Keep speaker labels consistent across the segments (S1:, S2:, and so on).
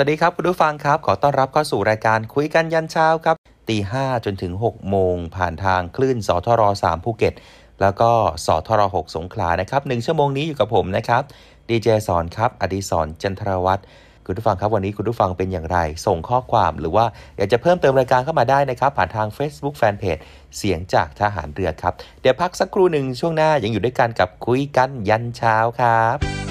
S1: ส
S2: วัสดีครับ คุณผู้ฟังครับ ขอต้อนรับเข้าสู่รายการคุยกันยันเช้าครับตีห้าจนถึง 6 โมง ผ่านทางคลื่นสทร3ภูเก็ต แล้วก็สทร6สงขลานะครับหนึ่งชั่วโมงนี้อยู่กับผมนะครับดีเจสอนครับ อดีสรจันทรวัตรคุณผู้ฟังครับวันนี้คุณผู้ฟังเป็นอย่างไร ส่งข้อความหรือว่าอยากจะเพิ่มเติมรายการเข้ามาได้นะครับ ผ่านทาง Facebook Fanpage เสียงจากทหารเรือครับ เดี๋ยวพักสักครู่หนึ่งช่วงหน้ายังอยู่ด้วยกันกับคุยกันยันเช้าครับ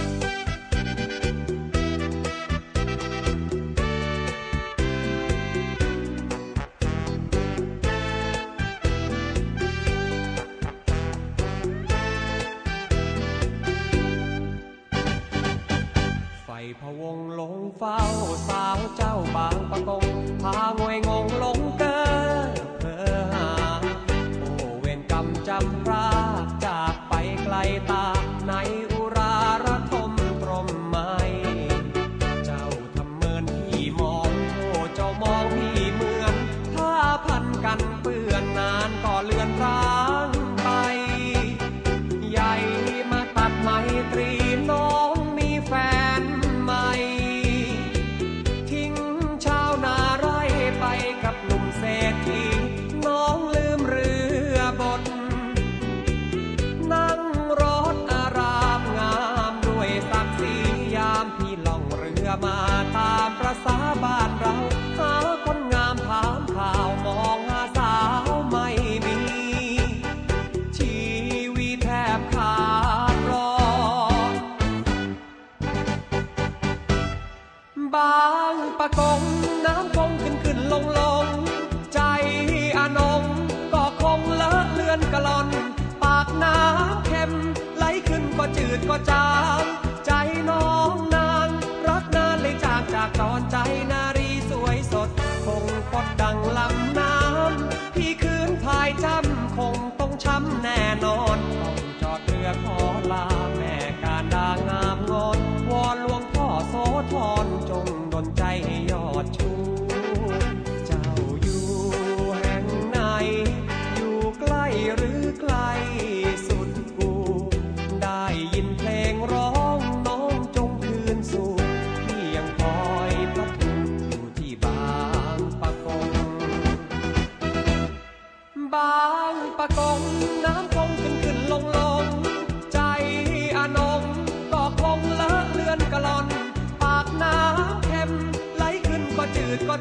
S3: ปะกงน้ำคงขึ้นขึ้นลงลง ใจอานงก็คงเลอะเลือนกะลอน ปากน้ำเค็มไหลขึ้นก็จืดก็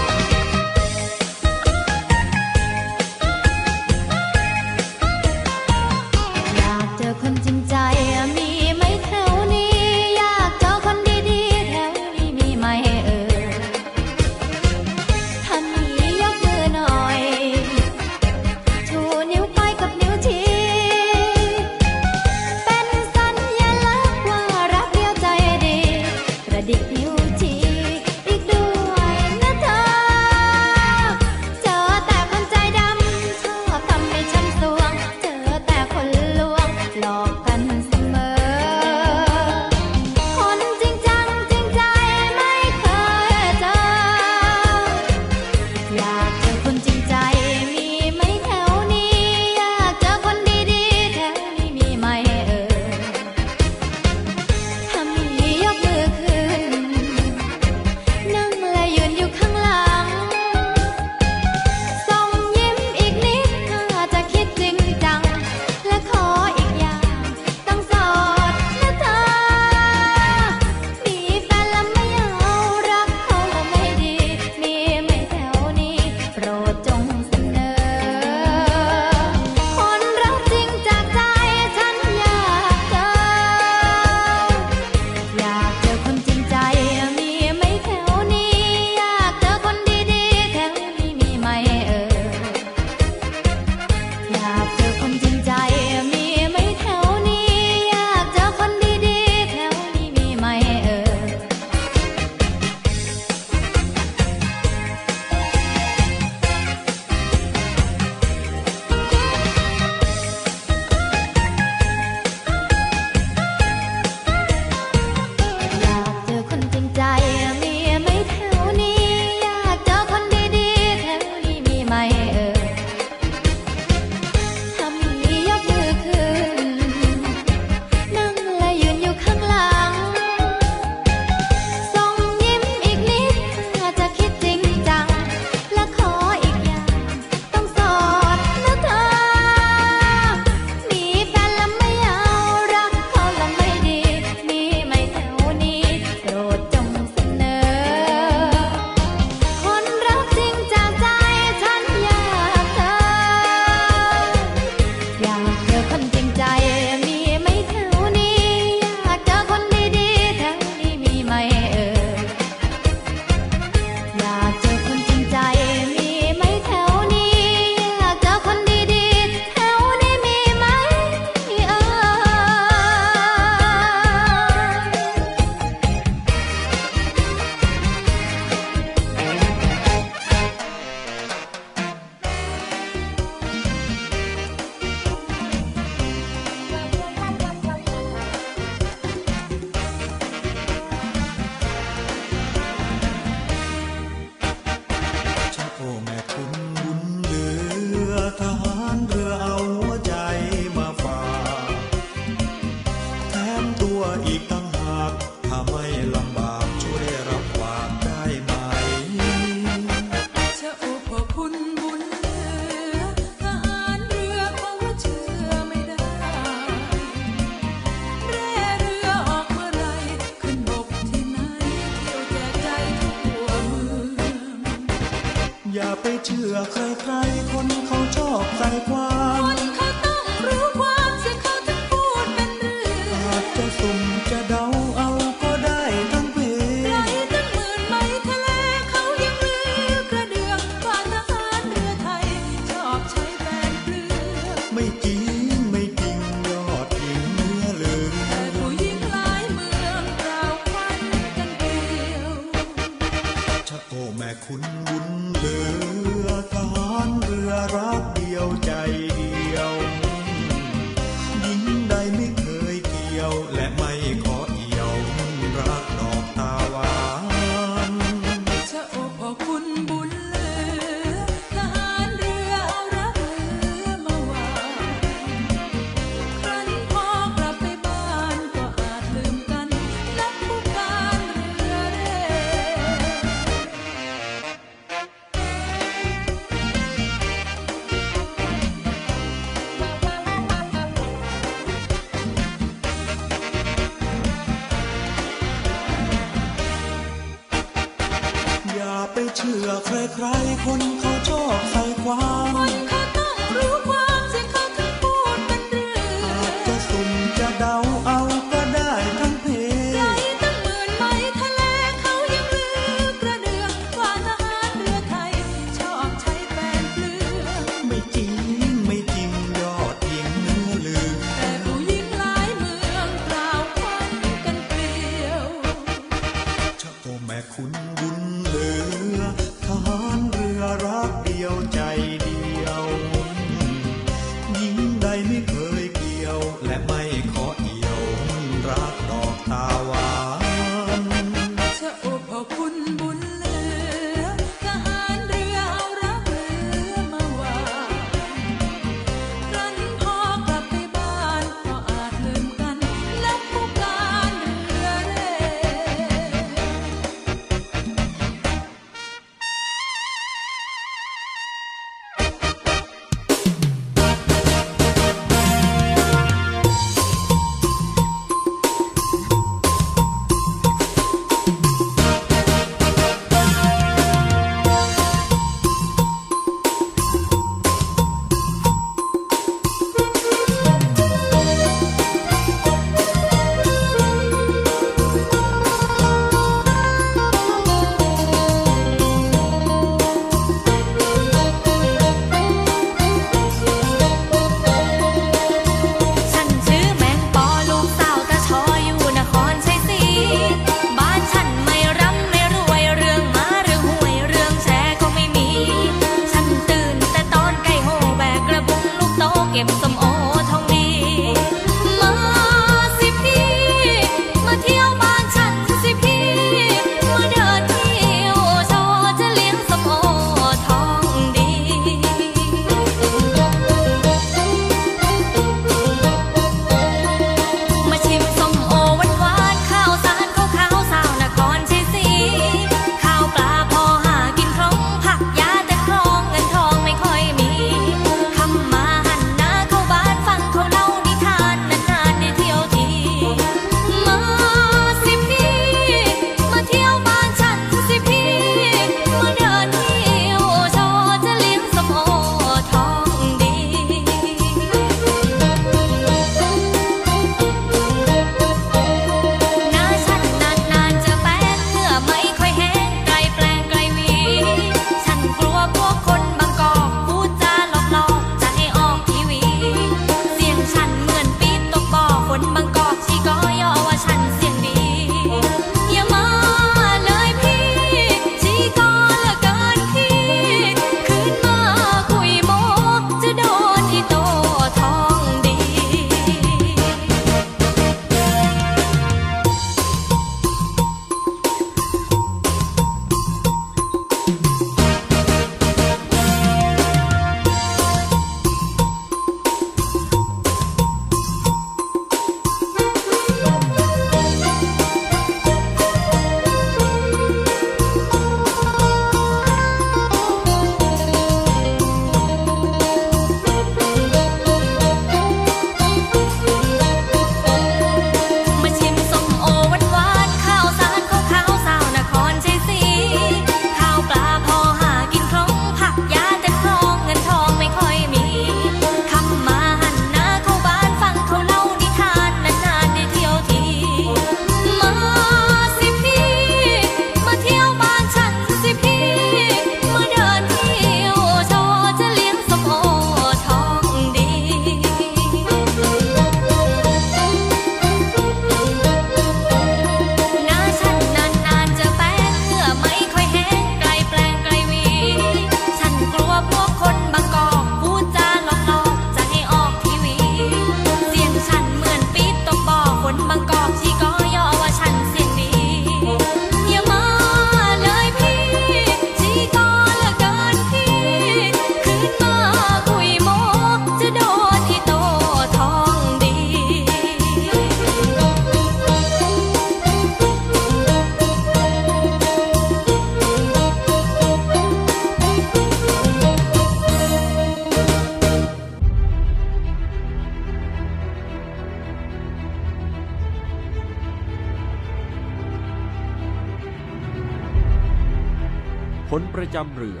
S3: ำ
S4: เรือ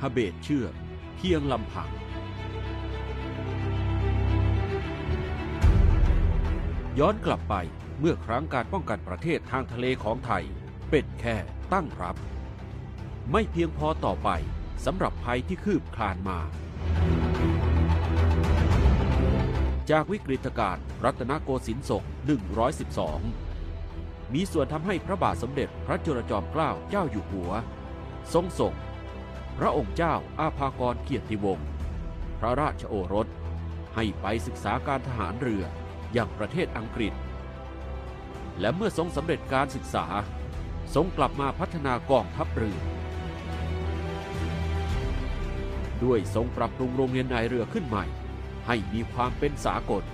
S4: ฮเบตเชือกเพียงลำพัง ย้อนกลับไปเมื่อครั้งการป้องกันประเทศทางทะเลของไทย เป็นแค่ตั้งรับ ไม่เพียงพอต่อไปสำหรับภัยที่คืบคลานมา จากวิกฤตการณ์รัตนโกสินทร์ศก 112 มีส่วนทำให้พระบาทสมเด็จพระจุลจอมเกล้าเจ้าอยู่หัว ทรงส่ง พระองค์เจ้าอาภากรเกียรติวงศ์พระราชโอรสให้ไปศึกษาการทหารเรืออย่างประเทศอังกฤษ และเมื่อทรงสำเร็จการศึกษา ทรงกลับมาพัฒนากองทัพเรือ ด้วยทรงปรับปรุงโรงเรียนนายเรือขึ้นใหม่ ให้มีความเป็นสากล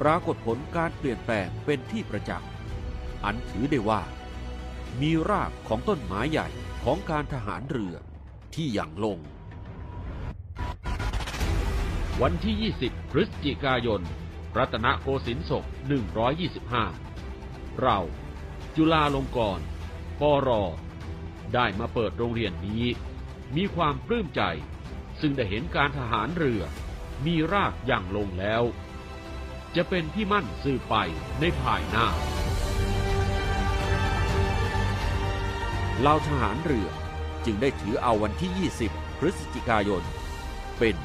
S4: ปรากฏผลการเปลี่ยนแปลงเป็นที่ประจักษ์อันถือได้ว่า มีรากของต้นไม้ใหญ่ของการทหารเรือ ที่ยังลง วันที่ 20 พฤศจิกายน รัตนโกสินทร์ศก 125 เรา จุฬาลงกรณ์ปรได้มาเปิดโรงเรียนนี้ มีความปลื้มใจ ซึ่งได้เห็นการทหารเรือ มีรากอย่างลงแล้ว จะเป็นที่มั่นสืบไปในภายหน้าเราทหารเรือ จึงได้ถือเอาวันที่ 20 พฤศจิกายน เป็น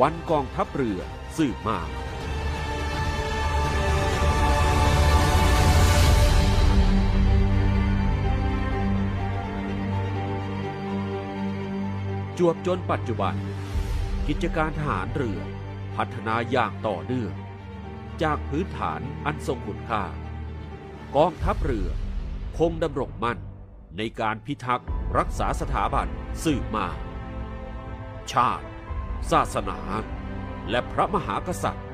S4: วันกองทัพเรือสืบมาจวบจนปัจจุบัน กิจการทหารเรือ พัฒนาอย่างต่อเนื่อง จากพื้นฐานอันทรงคุณค่ากองทัพเรือคงดำรงมั่น ในการพิทักษ์รักษาสถาบันสืบมา ชาติ ศาสนา และพระมหากษัตริย์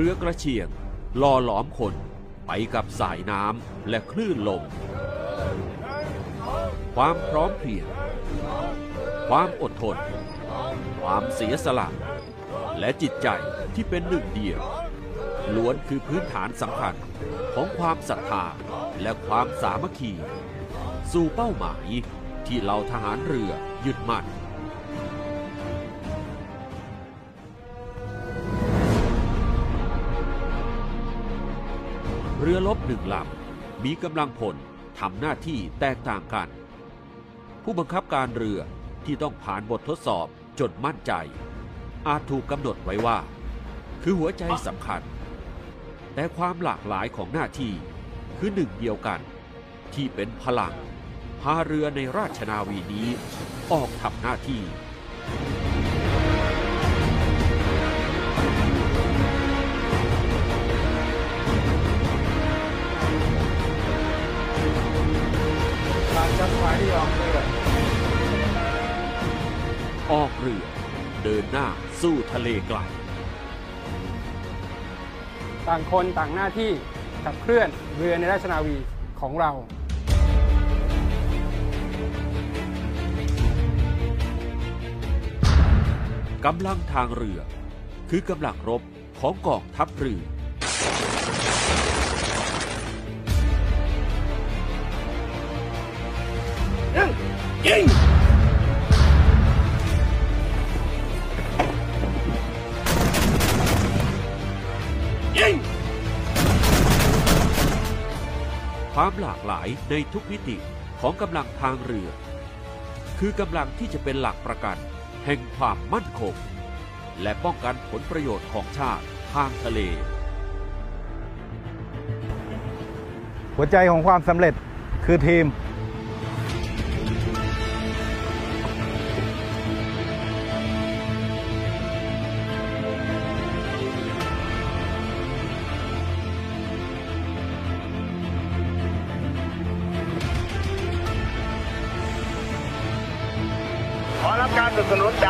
S4: รือกระเชียงล่อหลอมคนไปกับสายน้ำและคลื่นลม ความพร้อมเพรียง ความอดทน ความเสียสละ และจิตใจที่เป็นหนึ่งเดียว ล้วนคือพื้นฐานสำคัญของความศรัทธาและความสามัคคี สู่เป้าหมายที่เราทหารเรือยึดมั่น เรือลบหนึ่งลำมีกำลังพลทำหน้าที่แตกต่างกัน ผู้บังคับการเรือที่ต้องผ่านบททดสอบจนมั่นใจ อาจถูกกำหนดไว้ว่า คือหัวใจสำคัญ แต่ความหลากหลายของหน้าที่คือหนึ่งเดียวกัน ที่เป็นพลังพาเรือในราชนาวีนี้ออกทำหน้าที่ ออกเรือ เดินหน้าสู้ทะเลไกล
S5: ต่างคนต่างหน้าที่ขับเคลื่อนเรือในราชนาวีของเรา
S4: กำลังทางเรือ คือกำลังรบของกองทัพเรือ ความหลากหลายในทุกมิติของกำลังทางเรือ คือกำลังที่จะเป็นหลักประกัน แห่งความมั่นคง และป้องกันผลประโยชน์ของชาติทางทะเล
S5: หัวใจของความสำเร็จคือทีม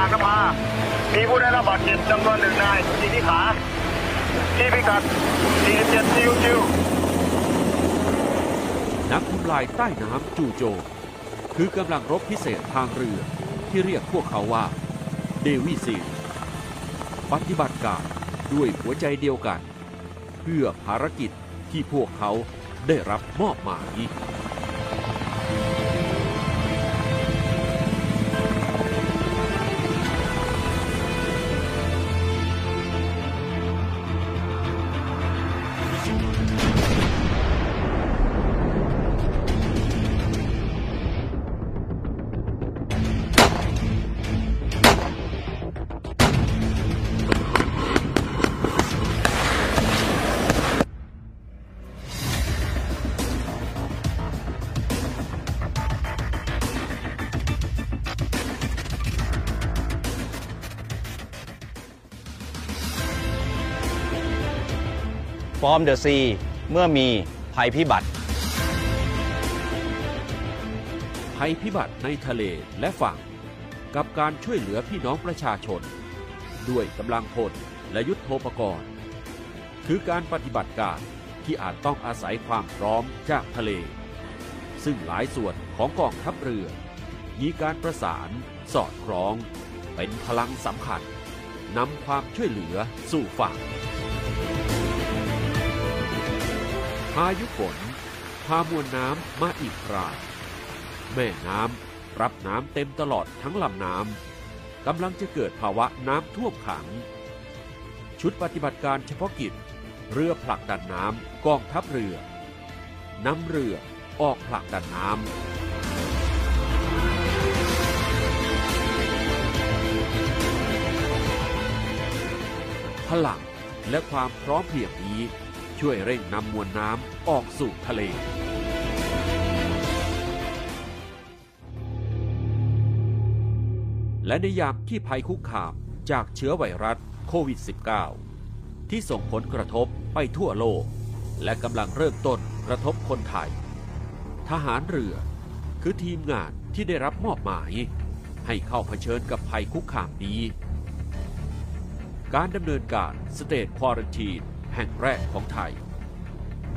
S5: า
S6: กนภา มีผู้ได้รับบาดเจ็บจำนวนหนึ่งนายยิงที่ขา ที่พิกัด 47ซิวซิว
S4: นักทำลายใต้น้ำจูโจ คือกำลังรบพิเศษทางเรือที่เรียกพวกเขาว่า เดวิซีปฏิบัติการด้วยหัวใจเดียวกัน เพื่อภารกิจที่พวกเขาได้รับมอบหมาย
S7: ฟอร์มเดอะซีเมื่อมีภัยพิบัติ
S4: ภัยพิบัติในทะเลและฝั่ง กับการช่วยเหลือพี่น้องประชาชน ด้วยกำลังพลและยุทธโภปกรณ์ คือการปฏิบัติการที่อาจต้องอาศัยความพร้อมจากทะเล ซึ่งหลายส่วนของกองทัพเรือ มีการประสานสอดคล้อง เป็นพลังสำคัญนำความช่วยเหลือสู่ฝั่งายุฝนพามวลน้ำมาอีกคราแม่น้ำรับน้ำเต็มตลอดทั้งลำน้ำกำลังจะเกิดภาวะน้ำท่วมขัง ชุดปฏิบัติการเฉพาะกิจ เรือผลักดันน้ำกองทัพเรือนำเรือออกผลักดันน้ำพลังและความพร้อมเพรียงนี้ ช่วยเร่งนำมวลน้ำออกสู่ทะเลและในยามที่ภัยคุกคามจากเชื้อไวรัสโควิด -19 ที่ส่งผลกระทบไปทั่วโลก และกำลังเริ่มต้นกระทบคนไทย ทหารเรือคือทีมงานที่ได้รับมอบหมาย ให้เข้าเผชิญกับภัยคุกคามนี้ การดำเนินการสเตทควอรันทีน แห่งแรกของไทย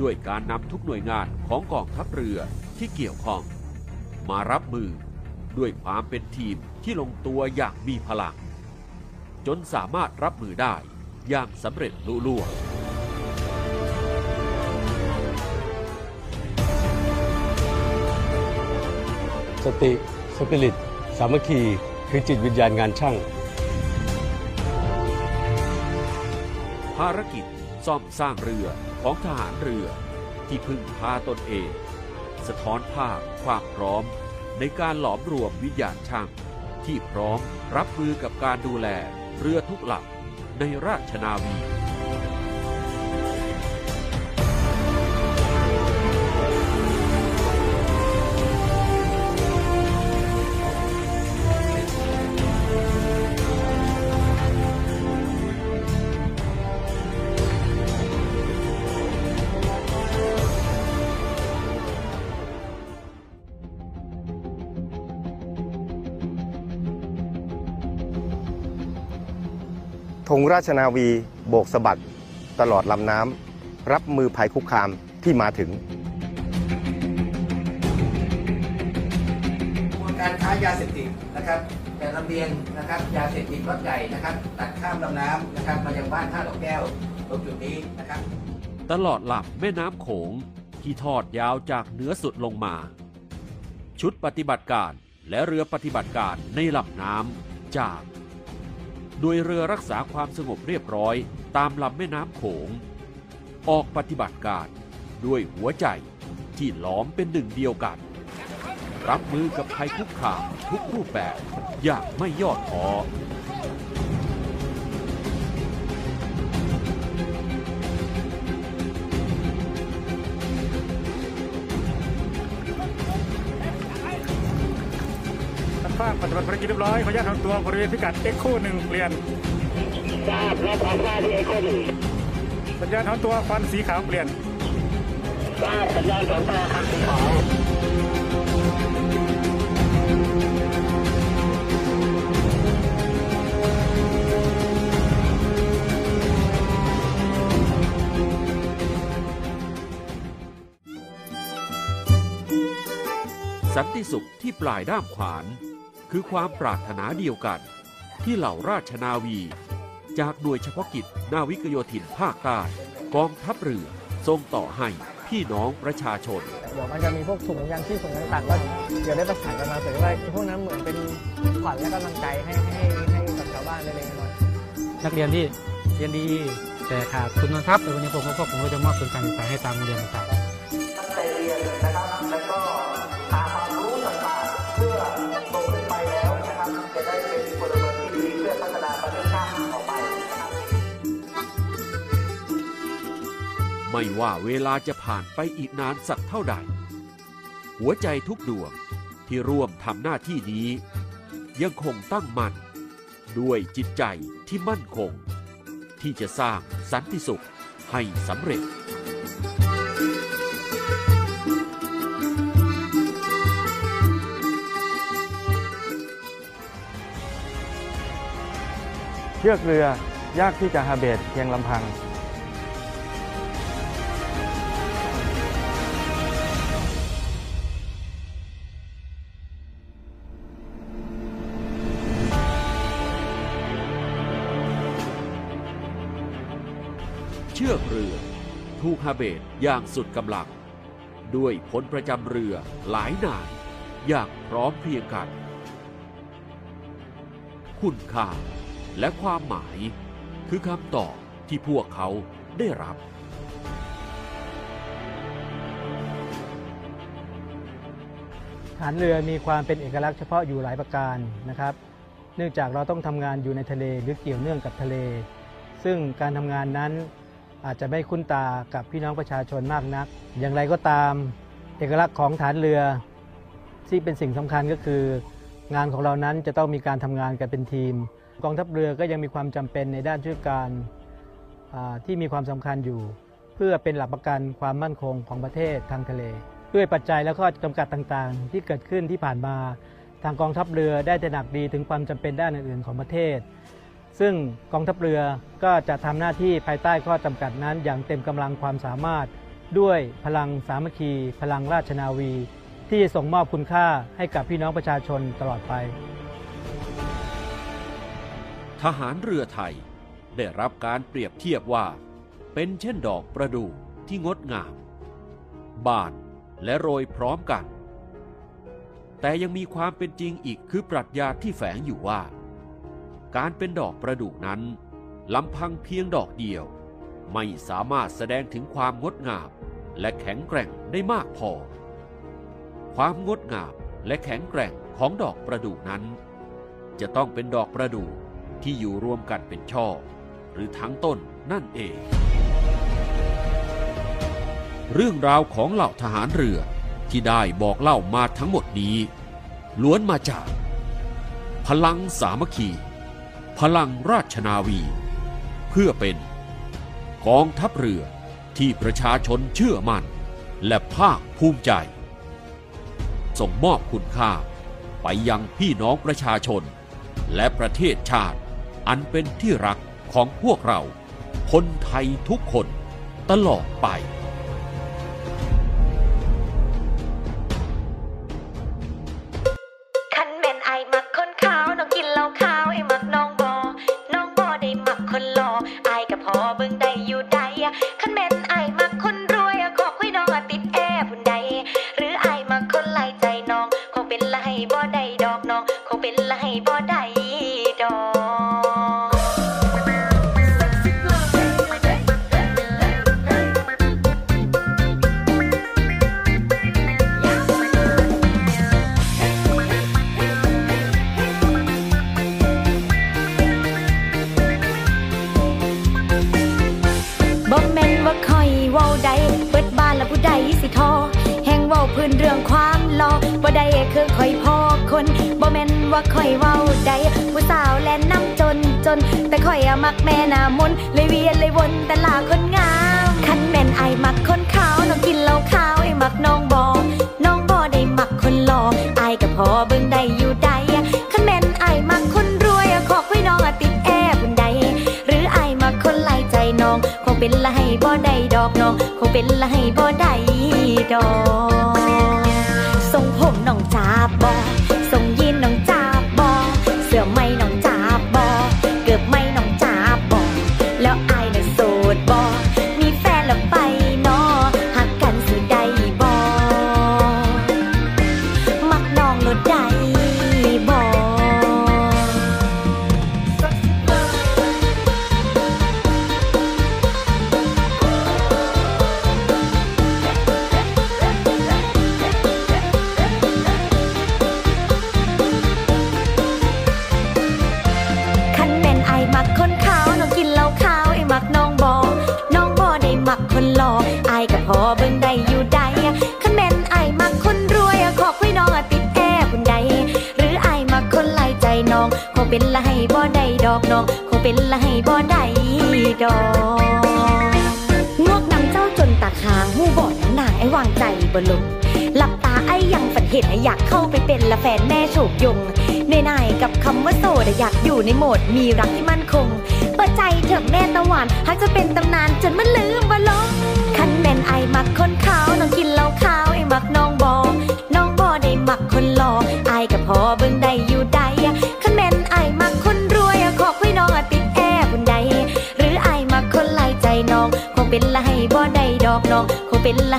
S4: ด้วยการนำทุกหน่วยงานของกองทัพเรือที่เกี่ยวข้อง มารับมือด้วยความเป็นทีมที่ลงตัวอย่างมีพลัง จนสามารถรับมือได้อย่างสำเร็จลุล่วง
S8: สติ สปิริต สามัคคี คือจิตวิญญาณงานช่าง
S4: ภารกิจ ซ่อมสร้างเรือของทหารเรือ ที่พึ่งพาตนเอง สะท้อนภาพความพร้อม ในการหลอมรวมวิญญาณช่าง ที่พร้อมรับมือกับการดูแลเรือทุกหลักในราชนาวี
S9: ธงราชนาวีโบกสะบัด ตลอดลำน้ำรับมือภัยคุกคามที่มาถึง
S10: การค้ายาเสพติดนะครับแต่ลำเลียงนะครับยาเสพติดรถใหญ่นะครับตัดข้ามลำน้ำนะครับมายังบ้านท่าดอกแก้วตรงจุดนี้นะครับ
S4: ตลอดลำแม่น้ำโขงที่ทอดยาวจากเหนือสุดลงมา ชุดปฏิบัติการและเรือปฏิบัติการในลำน้ำจาก โดยเรือรักษาความสงบเรียบร้อยตามลำแม่น้ำโขง ออกปฏิบัติการด้วยหัวใจที่ล้อมเป็นหนึ่งเดียวกัน รับมือกับภัยคุกคามทุกรูปแบบอย่างไม่ย่อท้อ
S5: รวจภารกิจเรียบร้อยขอแยกญาตทำตัวบริเวณพิกัดเอ็กโคหนึ่งเปลี่ยนทราบลับรับทราที่เอ็กโคหนึ่งสัญญาณทำตัวฟันสีขาวเปลี่ยนทราบสัญญาณสองตาครับสีขาว
S4: สันติสุขที่ปลายด้ามขวาน คือความปรารถนาเดียวกัน ที่เหล่าราชนาวี จากหน่วยเฉพาะกิจนาวิกโยธินภาคใต้กองทัพเรือส่งต่อให้พี่น้องประชาชน
S11: เดี๋ยวมันจะมีพวกถุงยางชีพถุงต่างๆก็เดี๋ยวได้ประสานกันมาเสร็จว่าพวกนั้นเหมือนเป็นขวัญและกำลังใจให้ให้ให้กับชาวบ้านเล็กๆน้อย
S12: นักเรียนที่เรียนดีแต่ขาดทุนทรัพย์ในวันนี้ผมก็พวกผมก็จะมอบทุนการศึกษาให้ตามโรงเรียนต่างๆ
S4: ไม่ว่าเวลาจะผ่านไปอีกนานสักเท่าใด หัวใจทุกดวงที่ร่วมทำหน้าที่นี้ ยังคงตั้งมั่นด้วยจิตใจที่มั่นคง ที่จะสร้างสันติสุขให้สำเร็จ
S13: เชือกเรือยากที่จะหาเบตเพียงลำพัง
S4: ชือกเรือ ถูกฮาเบตอย่างสุดกำลัง ด้วยพลประจำเรือหลายนายอย่างพร้อมเพรียงกัน คุณค่าและความหมายคือคำตอบที่พวกเขาได้รับ
S12: ฐานเรือมีความเป็นเอกลักษณ์เฉพาะอยู่หลายประการนะครับ เนื่องจากเราต้องทำงานอยู่ในทะเลหรือเกี่ยวเนื่องกับทะเล ซึ่งการทำงานนั้น อาจจะไม่คุ้นตากับพี่น้องประชาชนมากนัก อย่างไรก็ตาม เอกลักษณ์ของฐานเรือ ที่เป็นสิ่งสำคัญก็คือ งานของเรานั้นจะต้องมีการทำงานกันเป็นทีม กองทัพเรือก็ยังมีความจำเป็นในด้านช่วยการที่มีความสำคัญอยู่ เพื่อเป็นหลักประกันความมั่นคงของประเทศทางทะเล ด้วยปัจจัยและข้อจำกัดต่างๆ ที่เกิดขึ้นที่ผ่านมา ทางกองทัพเรือได้ตระหนักดีถึงความจำเป็นด้านอื่นๆของประเทศ ซึ่งกองทัพเรือก็จะทำหน้าที่ภายใต้ข้อจำกัดนั้น อย่างเต็มกำลังความสามารถ ด้วยพลังสามัคคี พลังราชนาวี ที่จะส่งมอบคุณค่าให้กับพี่น้องประชาชนตลอดไป
S4: ทหารเรือไทย ได้รับการเปรียบเทียบว่า เป็นเช่นดอกประดู่ที่งดงาม บานและโรยพร้อมกัน แต่ยังมีความเป็นจริงอีกคือปรัชญาที่แฝงอยู่ว่า การเป็นดอกประดู่นั้นลำพังเพียงดอกเดียว ไม่สามารถแสดงถึงความงดงาม และแข็งแกร่งได้มากพอ ความงดงามและแข็งแกร่งของดอกประดู่นั้น จะต้องเป็นดอกประดู่ที่อยู่รวมกันเป็นช่อ หรือทั้งต้นนั่นเอง เรื่องราวของเหล่าทหารเรือที่ได้บอกเล่ามาทั้งหมดนี้ ล้วนมาจาก พลังสามัคคี พลังราชนาวี เพื่อเป็นกองทัพเรือที่ประชาชนเชื่อมั่น และภาคภูมิใจ ส่งมอบคุณค่าไปยังพี่น้องประชาชน และประเทศชาติ อันเป็นที่รักของพวกเรา คนไทย
S14: ทุกคนตลอดไป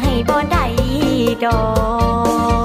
S14: ให้บ่ได้ดอก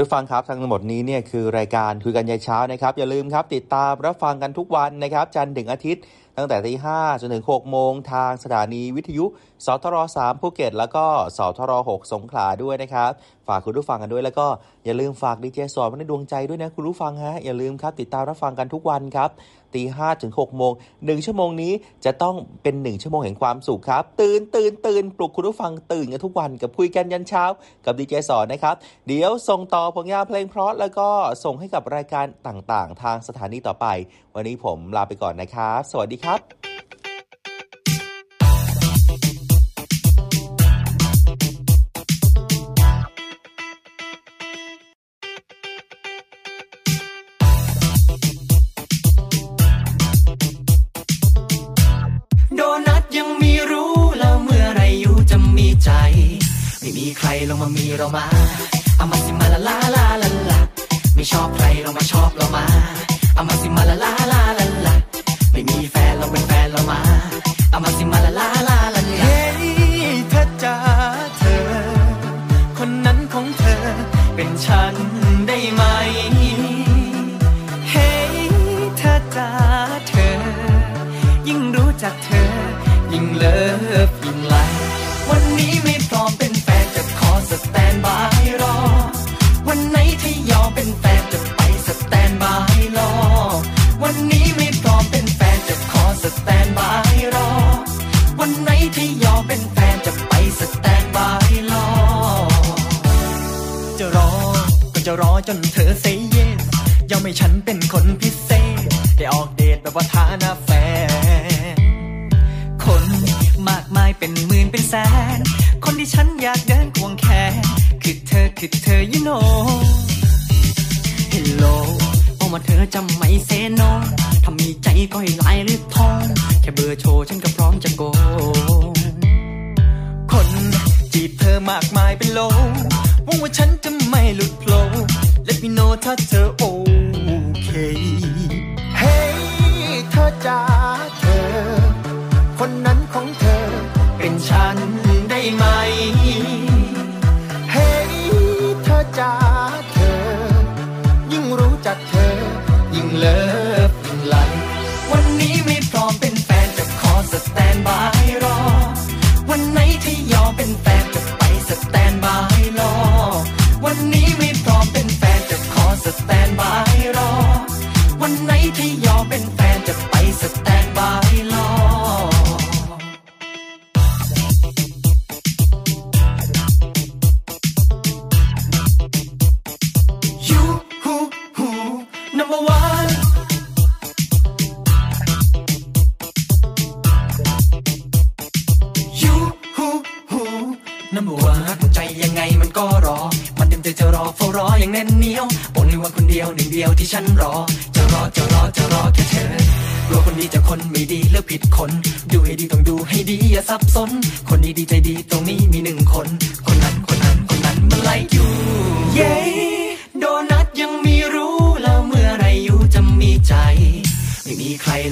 S1: ผู้ฟังครับทั้งหมดนี้เนี่ยคือรายการคุยกันยายเช้านะครับ อย่าลืมครับ ติดตามรับฟังกันทุกวันนะครับ จันทร์ถึงอาทิตย์ ตั้งแต่ตีห้าจนถึง6โมงทางสถานีวิทยุสทร3ภูเก็ต แล้วก็สทร6สงขลาด้วยนะครับ ฝากคุณผู้ฟังกันด้วยแล้วก็อย่าลืมฝากดีเจสอนในดวงใจด้วยนะคุณผู้ฟังฮะอย่าลืมครับติดตามรับฟังกันทุกวันครับตีห้าถึง6โมงหนึ่งชั่วโมงนี้จะต้องเป็น1ชั่วโมงแห่งความสุขครับ ตื่นตื่นตื่นปลุกคุณผู้ฟังตื่นกันทุกวันกับคุยกันยันเช้า กับดีเจสอนนะครับ เดี๋ยวส่งต่อผลงานเพลงเพราะแล้วก็ส่งให้กับรายการต่างๆ ทางสถานีต่อไปวันนี้ผมลาไปก่อนนะครับ สวัสดีครับ
S15: ใครลงมามีเรามา เอามาสิมาละลาลาลาลาไม่ชอบใครลงมาชอบเรามา เอามาสิม แบบว่า
S16: ฐานะแฟน คนมากมายเป็นหมื่นเป็นแสน คนที่ฉันอยากเดินควงแขนคือเธอคือเธอ you know Hello บอกว่าเธอจะไม่เซโนถ้ามีใจก็ให้ลายหรือทอง แค่เบอร์โชว์ฉันก็พร้อมจะโกคนจีบเธอมากมายเป็นโลหวังว่าฉันจะไม่หลุดโผล่ Let me know ถ้าเธอโอ ฉันได้ไหม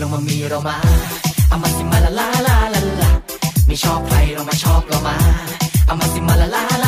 S16: ลง
S15: มามีเรามาเอามาสิมาลาลาลาลาไม่
S16: ชอบใครเรามาชอบเรามาเอามาสิมาลาลาลา